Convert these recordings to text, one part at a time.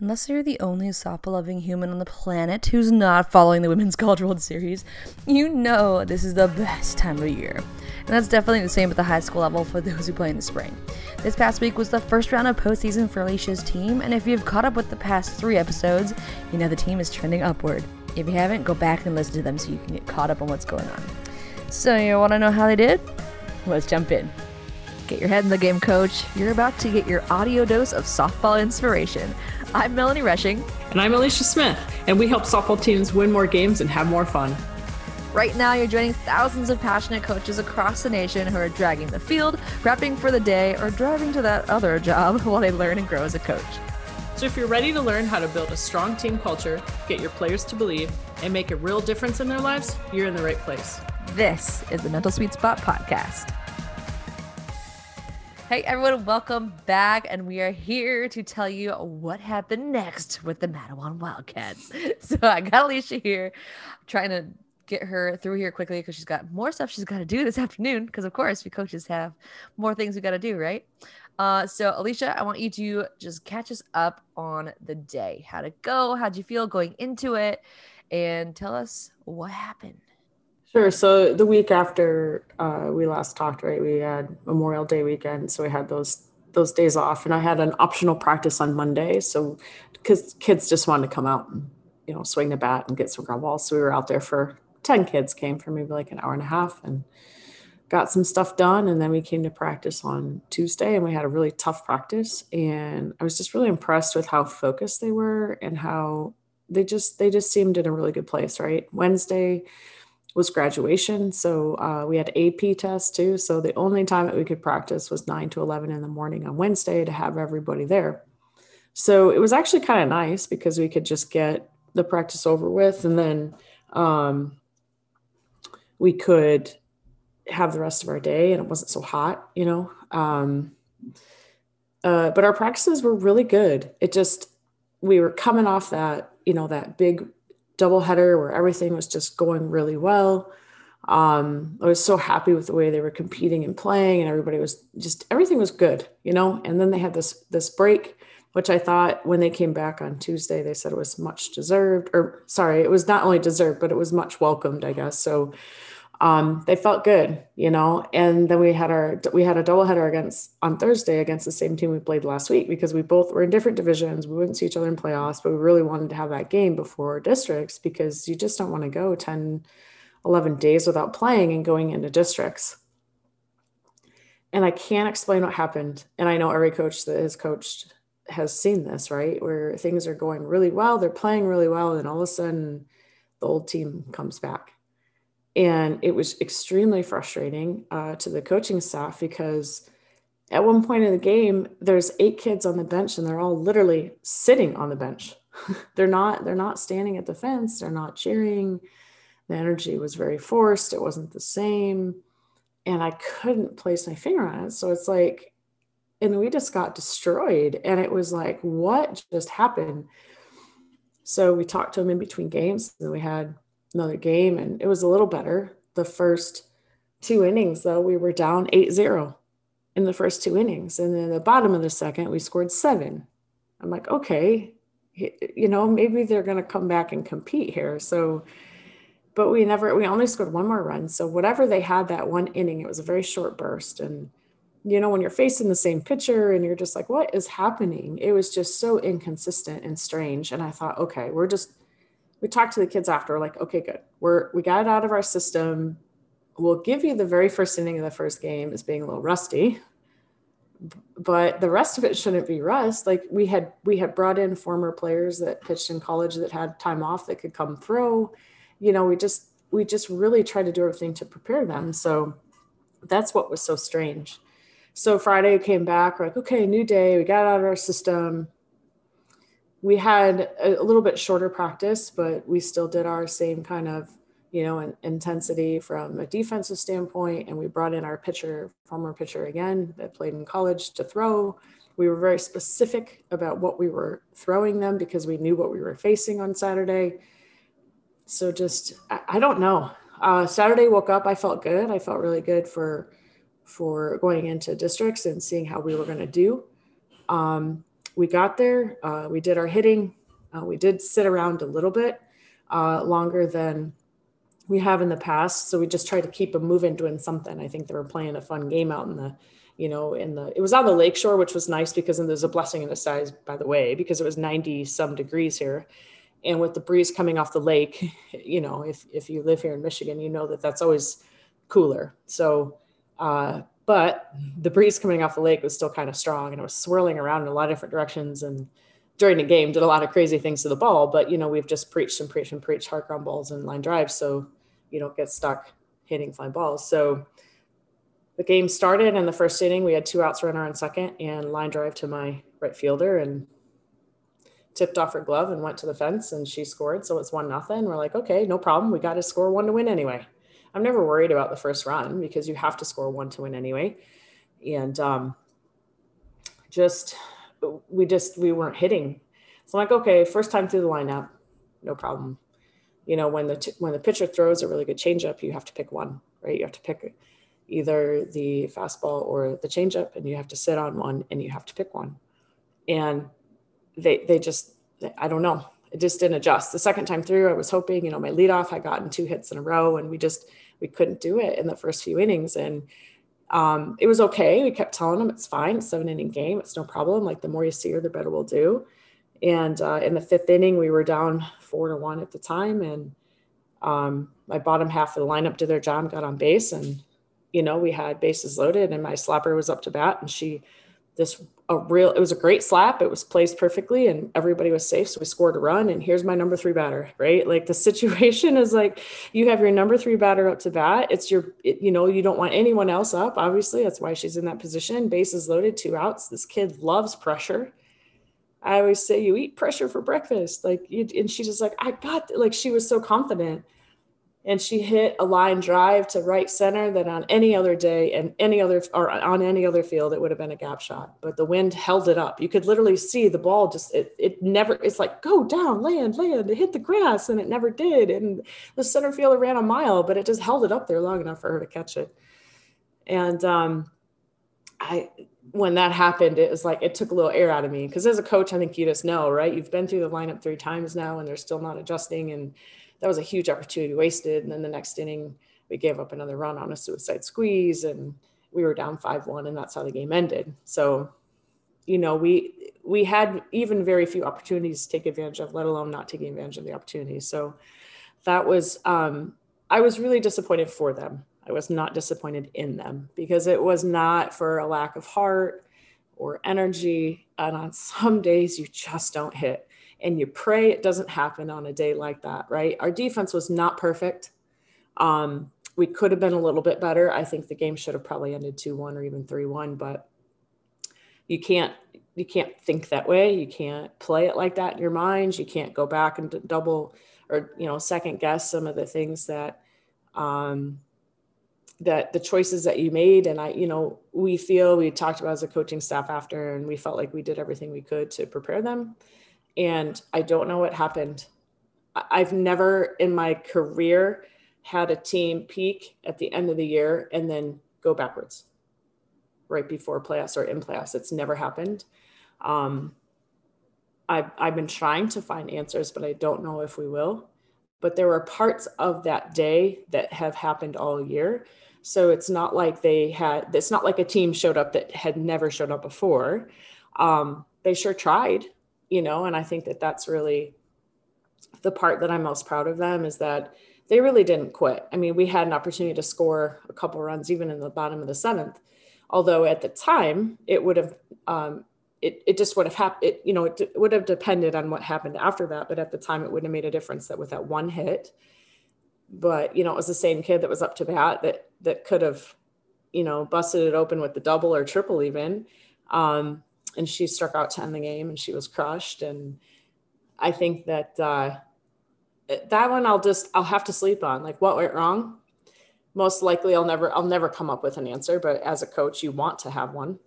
Unless you're the only softball loving human on the planet who's not following the Women's College World Series, you know this is the best time of year. And that's definitely the same at the high school level for those who play in the spring. This past week was the first round of postseason for Alicia's team, and if you've caught up with the past three episodes, you know the team is trending upward. If you haven't, go back and listen to them so you can get caught up on what's going on. So, you want to know how they did? Let's jump in. Get your head in the game, coach. You're about to get your audio dose of softball inspiration. I'm Melanie Rushing. And I'm Alicia Smith, and we help softball teams win more games and have more fun. Right now, you're joining thousands of passionate coaches across the nation who are dragging the field, prepping for the day, or driving to that other job while they learn and grow as a coach. So, if you're ready to learn how to build a strong team culture, get your players to believe, and make a real difference in their lives, you're in the right place. This is the Mental Sweet Spot Podcast. Hey everyone, welcome back, and we are here to tell you what happened next with the Mattawan Wildcats. So I got Alicia here, I'm trying to get her through here quickly because she's got more stuff she's got to do this afternoon. Because of course, we coaches have more things we got to do, right? Uh, so Alicia, I want you to just catch us up on the day. How'd it go? How'd you feel going into it? And tell us what happened. Sure. So the week after uh, we last talked, right, we had Memorial Day weekend, so we had those those days off, and I had an optional practice on Monday, so because kids just wanted to come out and you know swing the bat and get some ground balls, so we were out there for ten kids came for maybe like an hour and a half and got some stuff done, and then we came to practice on Tuesday, and we had a really tough practice, and I was just really impressed with how focused they were and how they just they just seemed in a really good place. Right, Wednesday was graduation. So uh, we had AP tests too. So the only time that we could practice was 9 to 11 in the morning on Wednesday to have everybody there. So it was actually kind of nice because we could just get the practice over with and then um, we could have the rest of our day and it wasn't so hot, you know. Um, uh, but our practices were really good. It just, we were coming off that, you know, that big doubleheader where everything was just going really well. Um, I was so happy with the way they were competing and playing, and everybody was just everything was good, you know. And then they had this this break, which I thought when they came back on Tuesday, they said it was much deserved, or sorry, it was not only deserved, but it was much welcomed, I guess. So um, they felt good, you know. And then we had our we had a doubleheader against on Thursday against the same team we played last week because we both were in different divisions. We wouldn't see each other in playoffs, but we really wanted to have that game before districts because you just don't want to go 10, 11 days without playing and going into districts. And I can't explain what happened. And I know every coach that has coached has seen this, right? Where things are going really well, they're playing really well, and all of a sudden the old team comes back and it was extremely frustrating uh, to the coaching staff because at one point in the game, there's eight kids on the bench and they're all literally sitting on the bench. they're not they're not standing at the fence. They're not cheering. The energy was very forced. It wasn't the same, and I couldn't place my finger on it. So it's like, and we just got destroyed. And it was like, what just happened? So we talked to them in between games, and we had another game and it was a little better. The first two innings, though, we were down 8 0 in the first two innings. And then the bottom of the second, we scored seven. I'm like, okay, you know, maybe they're going to come back and compete here. So, but we never, we only scored one more run. So, whatever they had that one inning, it was a very short burst. And, you know, when you're facing the same pitcher and you're just like, what is happening? It was just so inconsistent and strange. And I thought, okay, we're just, we talked to the kids after like okay good. We're we got it out of our system. We'll give you the very first inning of the first game as being a little rusty but the rest of it shouldn't be rust. Like we had we had brought in former players that pitched in college that had time off that could come through. You know we just we just really tried to do everything to prepare them. So that's what was so strange. So friday came back we're like okay new day we got out of our system we had a, little bit shorter practice, but we still did our same kind of, you know, in, intensity from a defensive standpoint. And we brought in our pitcher, former pitcher again that played in college to throw. We were very specific about what we were throwing them because we knew what we were facing on Saturday. So just, I, I don't know. Uh, Saturday woke up, I felt good. I felt really good for for going into districts and seeing how we were going to do. Um, we got there. Uh, we did our hitting. Uh, we did sit around a little bit uh, longer than we have in the past. So we just tried to keep them moving, doing something. I think they were playing a fun game out in the, you know, in the, it was on the lakeshore, which was nice because, and there's a blessing in disguise, by the way, because it was 90 some degrees here. And with the breeze coming off the lake, you know, if, if you live here in Michigan, you know that that's always cooler. So, uh, but the breeze coming off the lake was still kind of strong and it was swirling around in a lot of different directions. And during the game, did a lot of crazy things to the ball. But, you know, we've just preached and preached and preached hard ground balls and line drives. So you don't get stuck hitting fly balls. So the game started in the first inning. We had two outs, runner on second, and line drive to my right fielder and tipped off her glove and went to the fence and she scored. So it's one nothing. We're like, okay, no problem. We got to score one to win anyway. I'm never worried about the first run because you have to score one to win anyway. And um, just we just we weren't hitting. So I'm like, okay, first time through the lineup, no problem you know when the t- when the pitcher throws a really good changeup, you have to pick one, right? You have to pick either the fastball or the changeup, and you have to sit on one, and you have to pick one. And they they just I don't know, it just didn't adjust. The second time through, I was hoping, you know, my leadoff, I gotten two hits in a row, and we just we couldn't do it in the first few innings, and um, it was okay. We kept telling them it's fine, it's seven inning game, it's no problem. Like the more you see her, the better we'll do. And uh, in the fifth inning, we were down four to one at the time. And um, my bottom half of the lineup did their job, got on base. And, you know, we had bases loaded and my slapper was up to bat. And she, this, a real, it was a great slap. It was placed perfectly and everybody was safe. So we scored a run. And here's my number three batter, right? Like the situation is like you have your number three batter up to bat. It's your, it, you know, you don't want anyone else up. Obviously, that's why she's in that position. Bases loaded, two outs. This kid loves pressure I always say, you eat pressure for breakfast. Like, you, and she's just like, I got, like, she was so confident. And she hit a line drive to right center that on any other day and any other, or on any other field, it would have been a gap shot. But the wind held it up. You could literally see the ball just, it, it never, it's like, go down, land, land, it hit the grass. And it never did. And the center fielder ran a mile, but it just held it up there long enough for her to catch it. And, um, I, when that happened, it was like it took a little air out of me because as a coach, I think you just know, right? You've been through the lineup three times now, and they're still not adjusting, and that was a huge opportunity wasted. And then the next inning, we gave up another run on a suicide squeeze, and we were down five one, and that's how the game ended. So, you know, we we had even very few opportunities to take advantage of, let alone not taking advantage of the opportunities. So, that was um, I was really disappointed for them. I was not disappointed in them because it was not for a lack of heart or energy. And on some days, you just don't hit. And you pray it doesn't happen on a day like that, right? Our defense was not perfect. Um, we could have been a little bit better. I think the game should have probably ended 2 1 or even 3 1, but you can't you can't think that way you can't play it like that in your mind you can't go back and double or you know second guess some of the things that um, that the choices that you made and i you know we feel we talked about as a coaching staff after and we felt like we did everything we could to prepare them and i don't know what happened. I've never in my career had a team peak at the end of the year and then go backwards right before playoffs or in playoffs. It's never happened. Um, I've, I've been trying to find answers but i don't know if we will. But there were parts of that day that have happened all year. So it's not like they had, it's not like a team showed up that had never showed up before. Um, they sure tried, you know, and I think that that's really the part that I'm most proud of them is that they really didn't quit. I mean, we had an opportunity to score a couple runs even in the bottom of the seventh, although at the time it would have, um, it, it just would have happened, you know, it, it would have depended on what happened after that. But at the time, it wouldn't have made a difference that with that one hit, but you know, it was the same kid that was up to bat that that could have, you know, busted it open with the double or triple even. Um, and she struck out to end the game and she was crushed. And I think that uh, that one I'll just I'll have to sleep on. Like what went wrong? Most likely I'll never I'll never come up with an answer, but as a coach, you want to have one.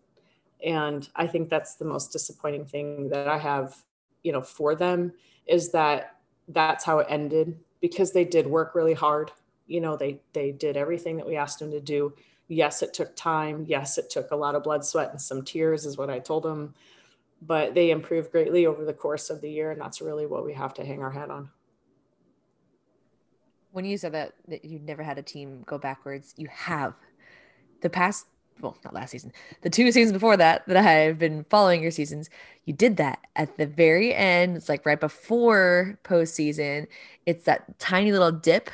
And I think that's the most disappointing thing that I have, you know, for them is that that's how it ended because they did work really hard you know they they did everything that we asked them to do yes it took time yes it took a lot of blood sweat and some tears is what i told them but they improved greatly over the course of the year, and that's really what we have to hang our hat on. When you said that, that you never had a team go backwards, you have. The past well, not last season, the two seasons before that, that I've been following your seasons, you did that at the very end. It's like right before postseason. It's that tiny little dip,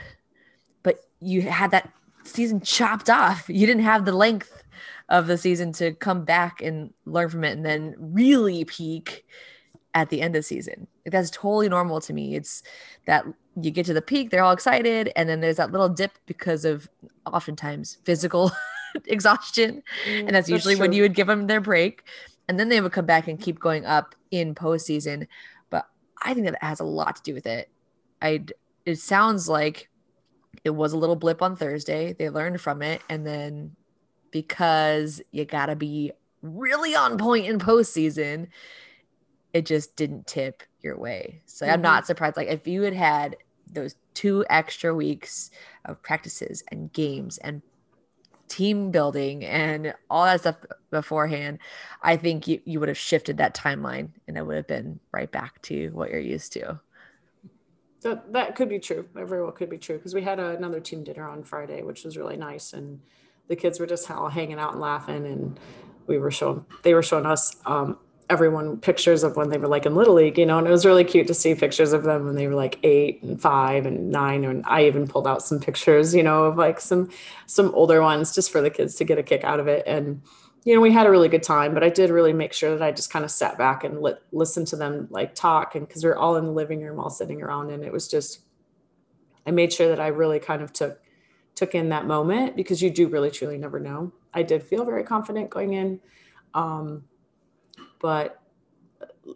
but you had that season chopped off. You didn't have the length of the season to come back and learn from it and then really peak at the end of the season. Like that's totally normal to me. It's that you get to the peak, they're all excited, and then there's that little dip because of oftentimes physical exhaustion. Mm, and that's, that's usually true. when you would give them their break. And then they would come back and keep going up in postseason. But I think that has a lot to do with it. I it sounds like it was a little blip on Thursday. They learned from it. And then because you gotta be really on point in postseason, it just didn't tip your way. So mm-hmm. I'm not surprised. Like if you had had those two extra weeks of practices and games and team building and all that stuff beforehand, I think you, you would have shifted that timeline and it would have been right back to what you're used to. That, that could be true. That very well could be true because we had another team dinner on Friday, which was really nice. And the kids were just all hanging out and laughing. And we were showing, they were showing us um, everyone pictures of when they were like in little league you know and it was really cute to see pictures of them when they were like eight and five and nine and i even pulled out some pictures you know of like some some older ones just for the kids to get a kick out of it and you know we had a really good time but i did really make sure that i just kind of sat back and li- listened to them like talk and because we are all in the living room all sitting around and it was just i made sure that i really kind of took took in that moment because you do really truly never know. I did feel very confident going in um, but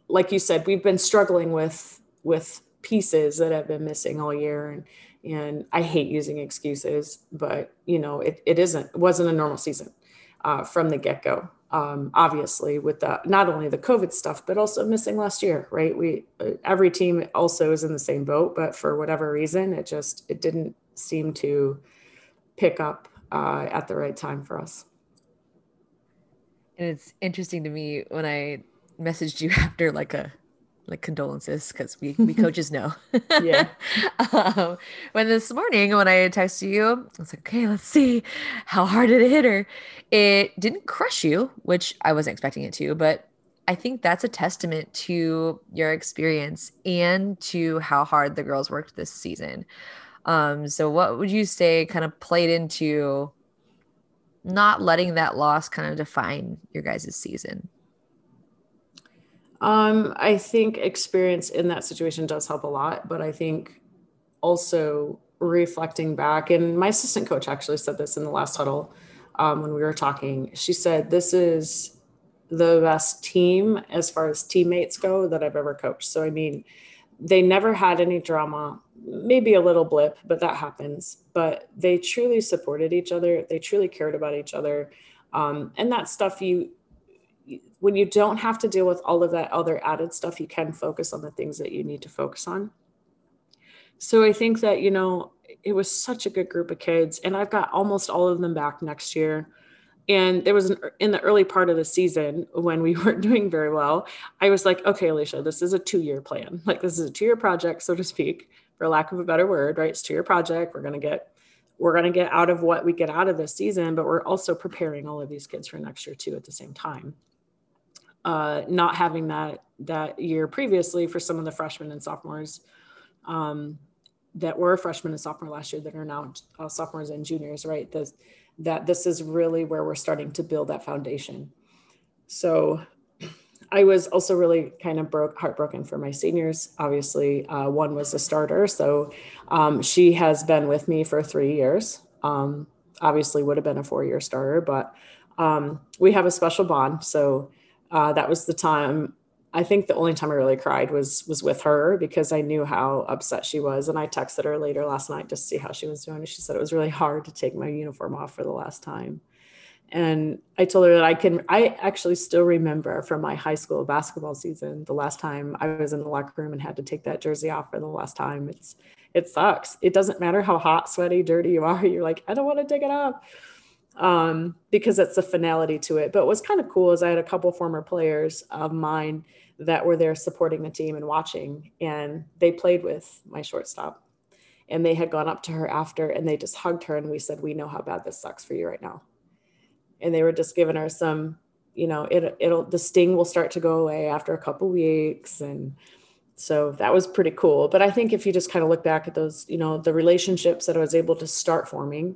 like you said, we've been struggling with with pieces that have been missing all year and and I hate using excuses, but you know, it, it isn't, it wasn't a normal season uh, from the get go. Um, obviously with the, not only the COVID stuff, but also missing last year, right? We, uh, every team also is in the same boat, but for whatever reason, it just, it didn't seem to pick up uh, at the right time for us. And it's interesting to me when I messaged you after like a like condolences because we we coaches know. yeah. um, when this morning when I texted you, I was like, okay, let's see how hard it hit her. It didn't crush you, which I wasn't expecting it to, but I think that's a testament to your experience and to how hard the girls worked this season. Um, so what would you say kind of played into not letting that loss kind of define your guys' season? Um, I think experience in that situation does help a lot, but I think also reflecting back, and my assistant coach actually said this in the last huddle um, when we were talking. She said, This is the best team as far as teammates go that I've ever coached. So, I mean, they never had any drama maybe a little blip, but that happens. But they truly supported each other. They truly cared about each other. Um, and that stuff you, when you don't have to deal with all of that other added stuff, you can focus on the things that you need to focus on. So I think that, you know, it was such a good group of kids. And I've got almost all of them back next year. And there was an, in the early part of the season when we weren't doing very well, I was like, okay, Alicia, this is a two year plan. Like, this is a two year project, so to speak for lack of a better word, right? It's to your project. We're going to get we're going to get out of what we get out of this season, but we're also preparing all of these kids for next year too at the same time. Uh, not having that that year previously for some of the freshmen and sophomores um, that were freshmen and sophomore last year that are now uh, sophomores and juniors, right? That this is really where we're starting to build that foundation. So I was also really kind of broke, heartbroken for my seniors. Obviously, uh, one was a starter, so um, she has been with me for three years. Um, obviously, would have been a four-year starter, but um, we have a special bond. So uh, that was the time. I think the only time I really cried was was with her because I knew how upset she was, and I texted her later last night to see how she was doing. And she said it was really hard to take my uniform off for the last time. And I told her that I can, I actually still remember from my high school basketball season, the last time I was in the locker room and had to take that jersey off for the last time. It's, it sucks. It doesn't matter how hot, sweaty, dirty you are. You're like, I don't want to take it off. Um, because it's the finality to it. But what's kind of cool is I had a couple former players of mine that were there supporting the team and watching, and they played with my shortstop. And they had gone up to her after and they just hugged her and we said, We know how bad this sucks for you right now. And they were just giving her some, you know, it it'll the sting will start to go away after a couple weeks. And so that was pretty cool. But I think if you just kind of look back at those, you know, the relationships that I was able to start forming,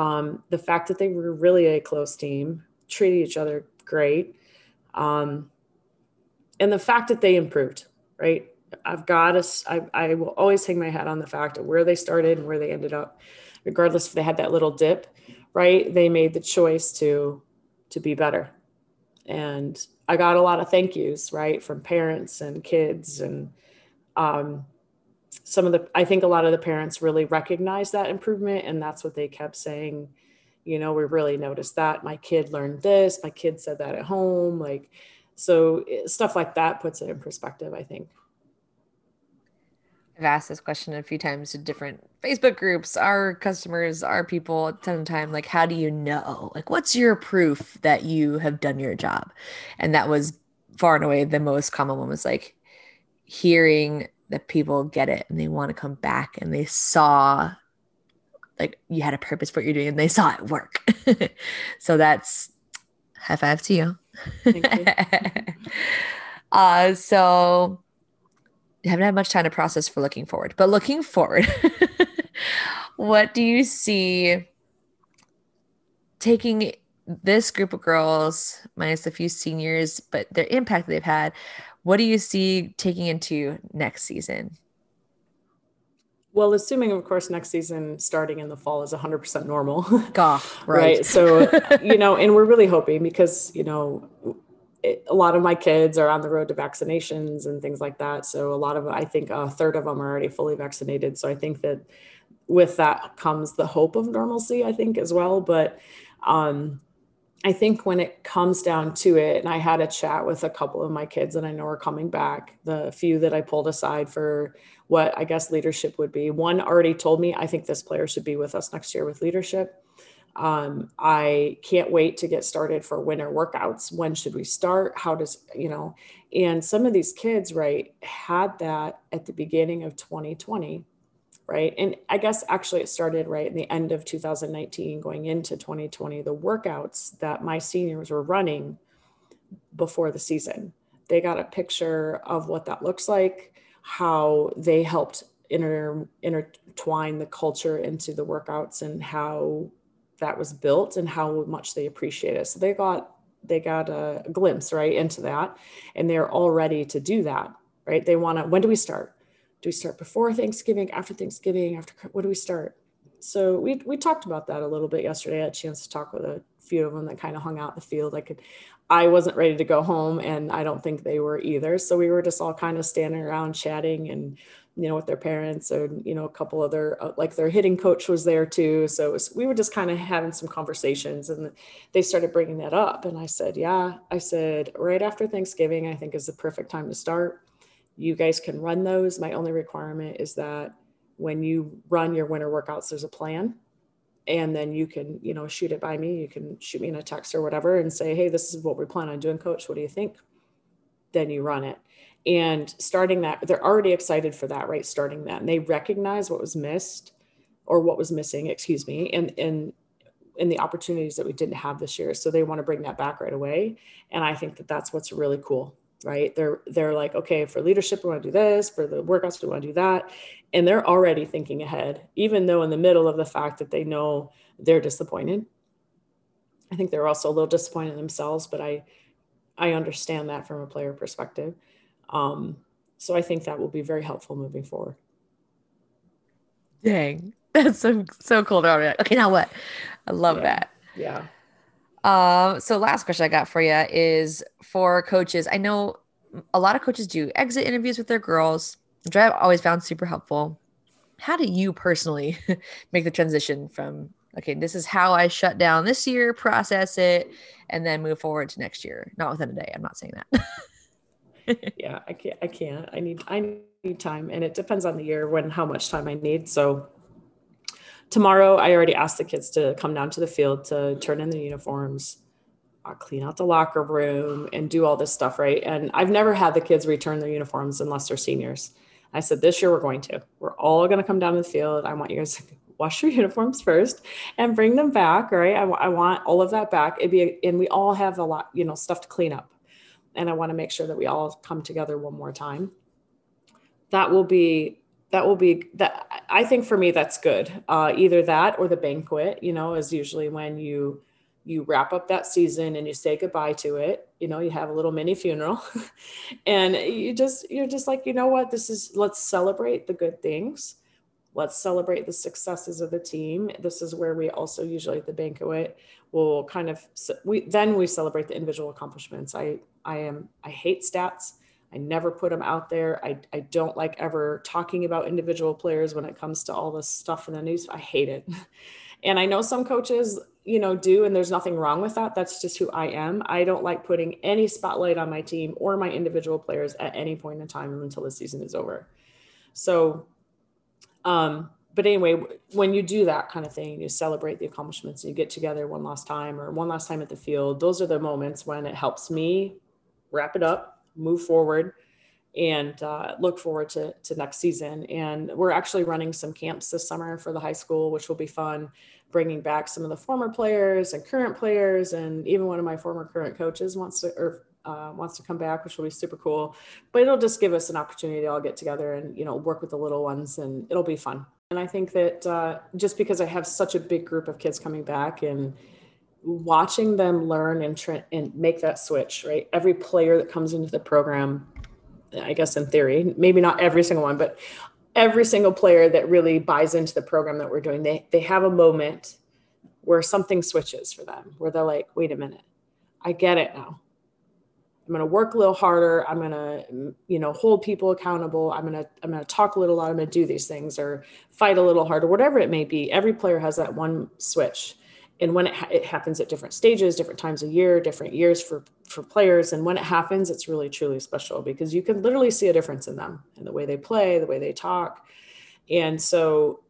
um, the fact that they were really a close team, treated each other great, um, and the fact that they improved, right? I've got to, I, I will always hang my hat on the fact of where they started and where they ended up, regardless if they had that little dip, right? They made the choice to, to be better. And I got a lot of thank yous, right? From parents and kids and, um, some of the i think a lot of the parents really recognize that improvement and that's what they kept saying you know we really noticed that my kid learned this my kid said that at home like so eh, stuff like that puts it in perspective i think I've asked this question a few times to different Facebook groups, our customers, our people at the time, like, how do you know? Like, what's your proof that you have done your job? And that was far and away the most common one was like hearing that people get it and they want to come back and they saw like you had a purpose for what you're doing and they saw it work. so that's high five to you. you. uh, so you haven't had much time to process for looking forward, but looking forward, what do you see taking this group of girls, minus a few seniors, but their impact they've had? What do you see taking into next season? Well, assuming, of course, next season starting in the fall is 100% normal. Gosh, right. right. So, you know, and we're really hoping because, you know, it, a lot of my kids are on the road to vaccinations and things like that. So a lot of, I think a third of them are already fully vaccinated. So I think that with that comes the hope of normalcy, I think as well. But um, I think when it comes down to it, and I had a chat with a couple of my kids that I know are coming back, the few that I pulled aside for what I guess leadership would be. One already told me, I think this player should be with us next year with leadership. Um, I can't wait to get started for winter workouts. When should we start? How does, you know, and some of these kids, right, had that at the beginning of 2020, right? And I guess actually it started right in the end of 2019, going into 2020, the workouts that my seniors were running before the season. They got a picture of what that looks like, how they helped inter, intertwine the culture into the workouts and how that was built and how much they appreciate it. So they got they got a glimpse right into that and they're all ready to do that, right? They want to when do we start? Do we start before Thanksgiving, after Thanksgiving, after what do we start? So we we talked about that a little bit yesterday. I had a chance to talk with a few of them that kind of hung out in the field. I could I wasn't ready to go home and I don't think they were either. So we were just all kind of standing around chatting and you know, with their parents and, you know, a couple other, uh, like their hitting coach was there too. So was, we were just kind of having some conversations and they started bringing that up. And I said, yeah, I said, right after Thanksgiving, I think is the perfect time to start. You guys can run those. My only requirement is that when you run your winter workouts, there's a plan. And then you can you know shoot it by me. You can shoot me in a text or whatever and say hey this is what we plan on doing coach. What do you think? Then you run it. And starting that they're already excited for that right? Starting that. And they recognize what was missed or what was missing excuse me and and in the opportunities that we didn't have this year. So they want to bring that back right away. And i think that that's what's really cool right they're they're like okay for leadership we want to do this for the workouts we want to do that and they're already thinking ahead even though in the middle of the fact that they know they're disappointed i think they're also a little disappointed themselves but i i understand that from a player perspective um, so I think that will be very helpful moving forward. Dang, that's so so cool. Okay, now what? I love yeah. that. Yeah. Um. So last question I got for you is for coaches. I know a lot of coaches do exit interviews with their girls, which I've always found super helpful. How do you personally make the transition from okay, this is how I shut down this year, process it, and then move forward to next year? Not within a day. I'm not saying that. yeah, I can't. I can't. I need. I need time, and it depends on the year when how much time I need. So, tomorrow, I already asked the kids to come down to the field to turn in the uniforms, uh, clean out the locker room, and do all this stuff, right? And I've never had the kids return their uniforms unless they're seniors. I said, this year we're going to. We're all going to come down to the field. I want you guys to wash your uniforms first and bring them back, right? I, I want all of that back. It'd be, a, and we all have a lot, you know, stuff to clean up. And I want to make sure that we all come together one more time. That will be that will be that i think for me that's good. Uh, either that or the banquet you know is usually when you you wrap up that season and you say goodbye to it. You know you have a little mini funeral. And you just you're just like you know what? This is let's celebrate the good things. Let's celebrate the successes of the team. This is where we also usually at the banquet will kind of we then we celebrate the individual accomplishments. I i am i hate stats I never put them out there. I, I don't like ever talking about individual players when it comes to all this stuff in the news. I hate it. And I know some coaches, you know, do, and there's nothing wrong with that. That's just who I am. I don't like putting any spotlight on my team or my individual players at any point in time until the season is over. So, um, but anyway, when you do that kind of thing, you celebrate the accomplishments, you get together one last time or one last time at the field. Those are the moments when it helps me wrap it up move forward and uh, look forward to, to next season. And we're actually running some camps this summer for the high school, which will be fun, bringing back some of the former players and current players. And even one of my former current coaches wants to, or uh, wants to come back, which will be super cool. But it'll just give us an opportunity to all get together and, you know, work with the little ones and it'll be fun. And I think that uh, just because I have such a big group of kids coming back and, watching them learn and tra- and make that switch right? Every player that comes into the program i guess in theory maybe not every single one but every single player that really buys into the program that we're doing they they have a moment where something switches for them where they're like wait a minute. I get it now. I'm going to work a little harder. I'm going to you know hold people accountable. I'm going to i'm going to talk a little i'm going to do these things or fight a little harder whatever it may be. Every player has that one switch and when it, ha- it happens at different stages different times of year different years for for players and when it happens it's really truly special because you can literally see a difference in them in the way they play the way they talk. And so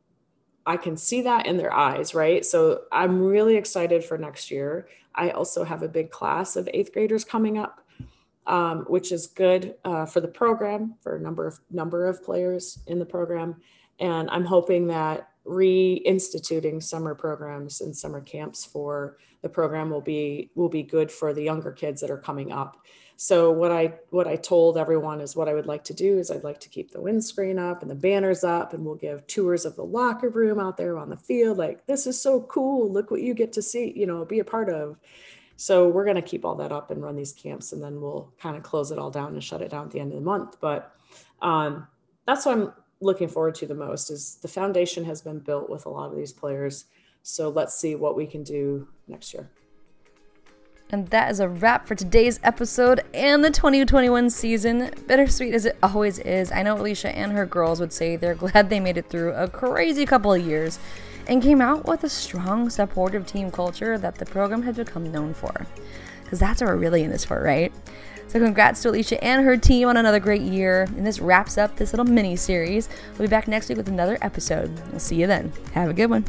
i can see that in their eyes right? So i'm really excited for next year. I also have a big class of eighth graders coming up um, which is good uh, for the program for a number of number of players in the program. And i'm hoping that reinstituting summer programs and summer camps for the program will be will be good for the younger kids that are coming up. So what I what I told everyone is what I would like to do is I'd like to keep the windscreen up and the banners up and we'll give tours of the locker room out there on the field like this is so cool look what you get to see you know be a part of. So we're going to keep all that up and run these camps and then we'll kind of close it all down and shut it down at the end of the month but um, that's what I'm looking forward to the most is the foundation has been built with a lot of these players. So let's see what we can do next year. And that is a wrap for today's episode and the 2021 season. Bittersweet as it always is. I know Alicia and her girls would say they're glad they made it through a crazy couple of years and came out with a strong, supportive team culture that the program had become known for. Because that's what we're really in this for, right? So, congrats to Alicia and her team on another great year. And this wraps up this little mini series. We'll be back next week with another episode. We'll see you then. Have a good one.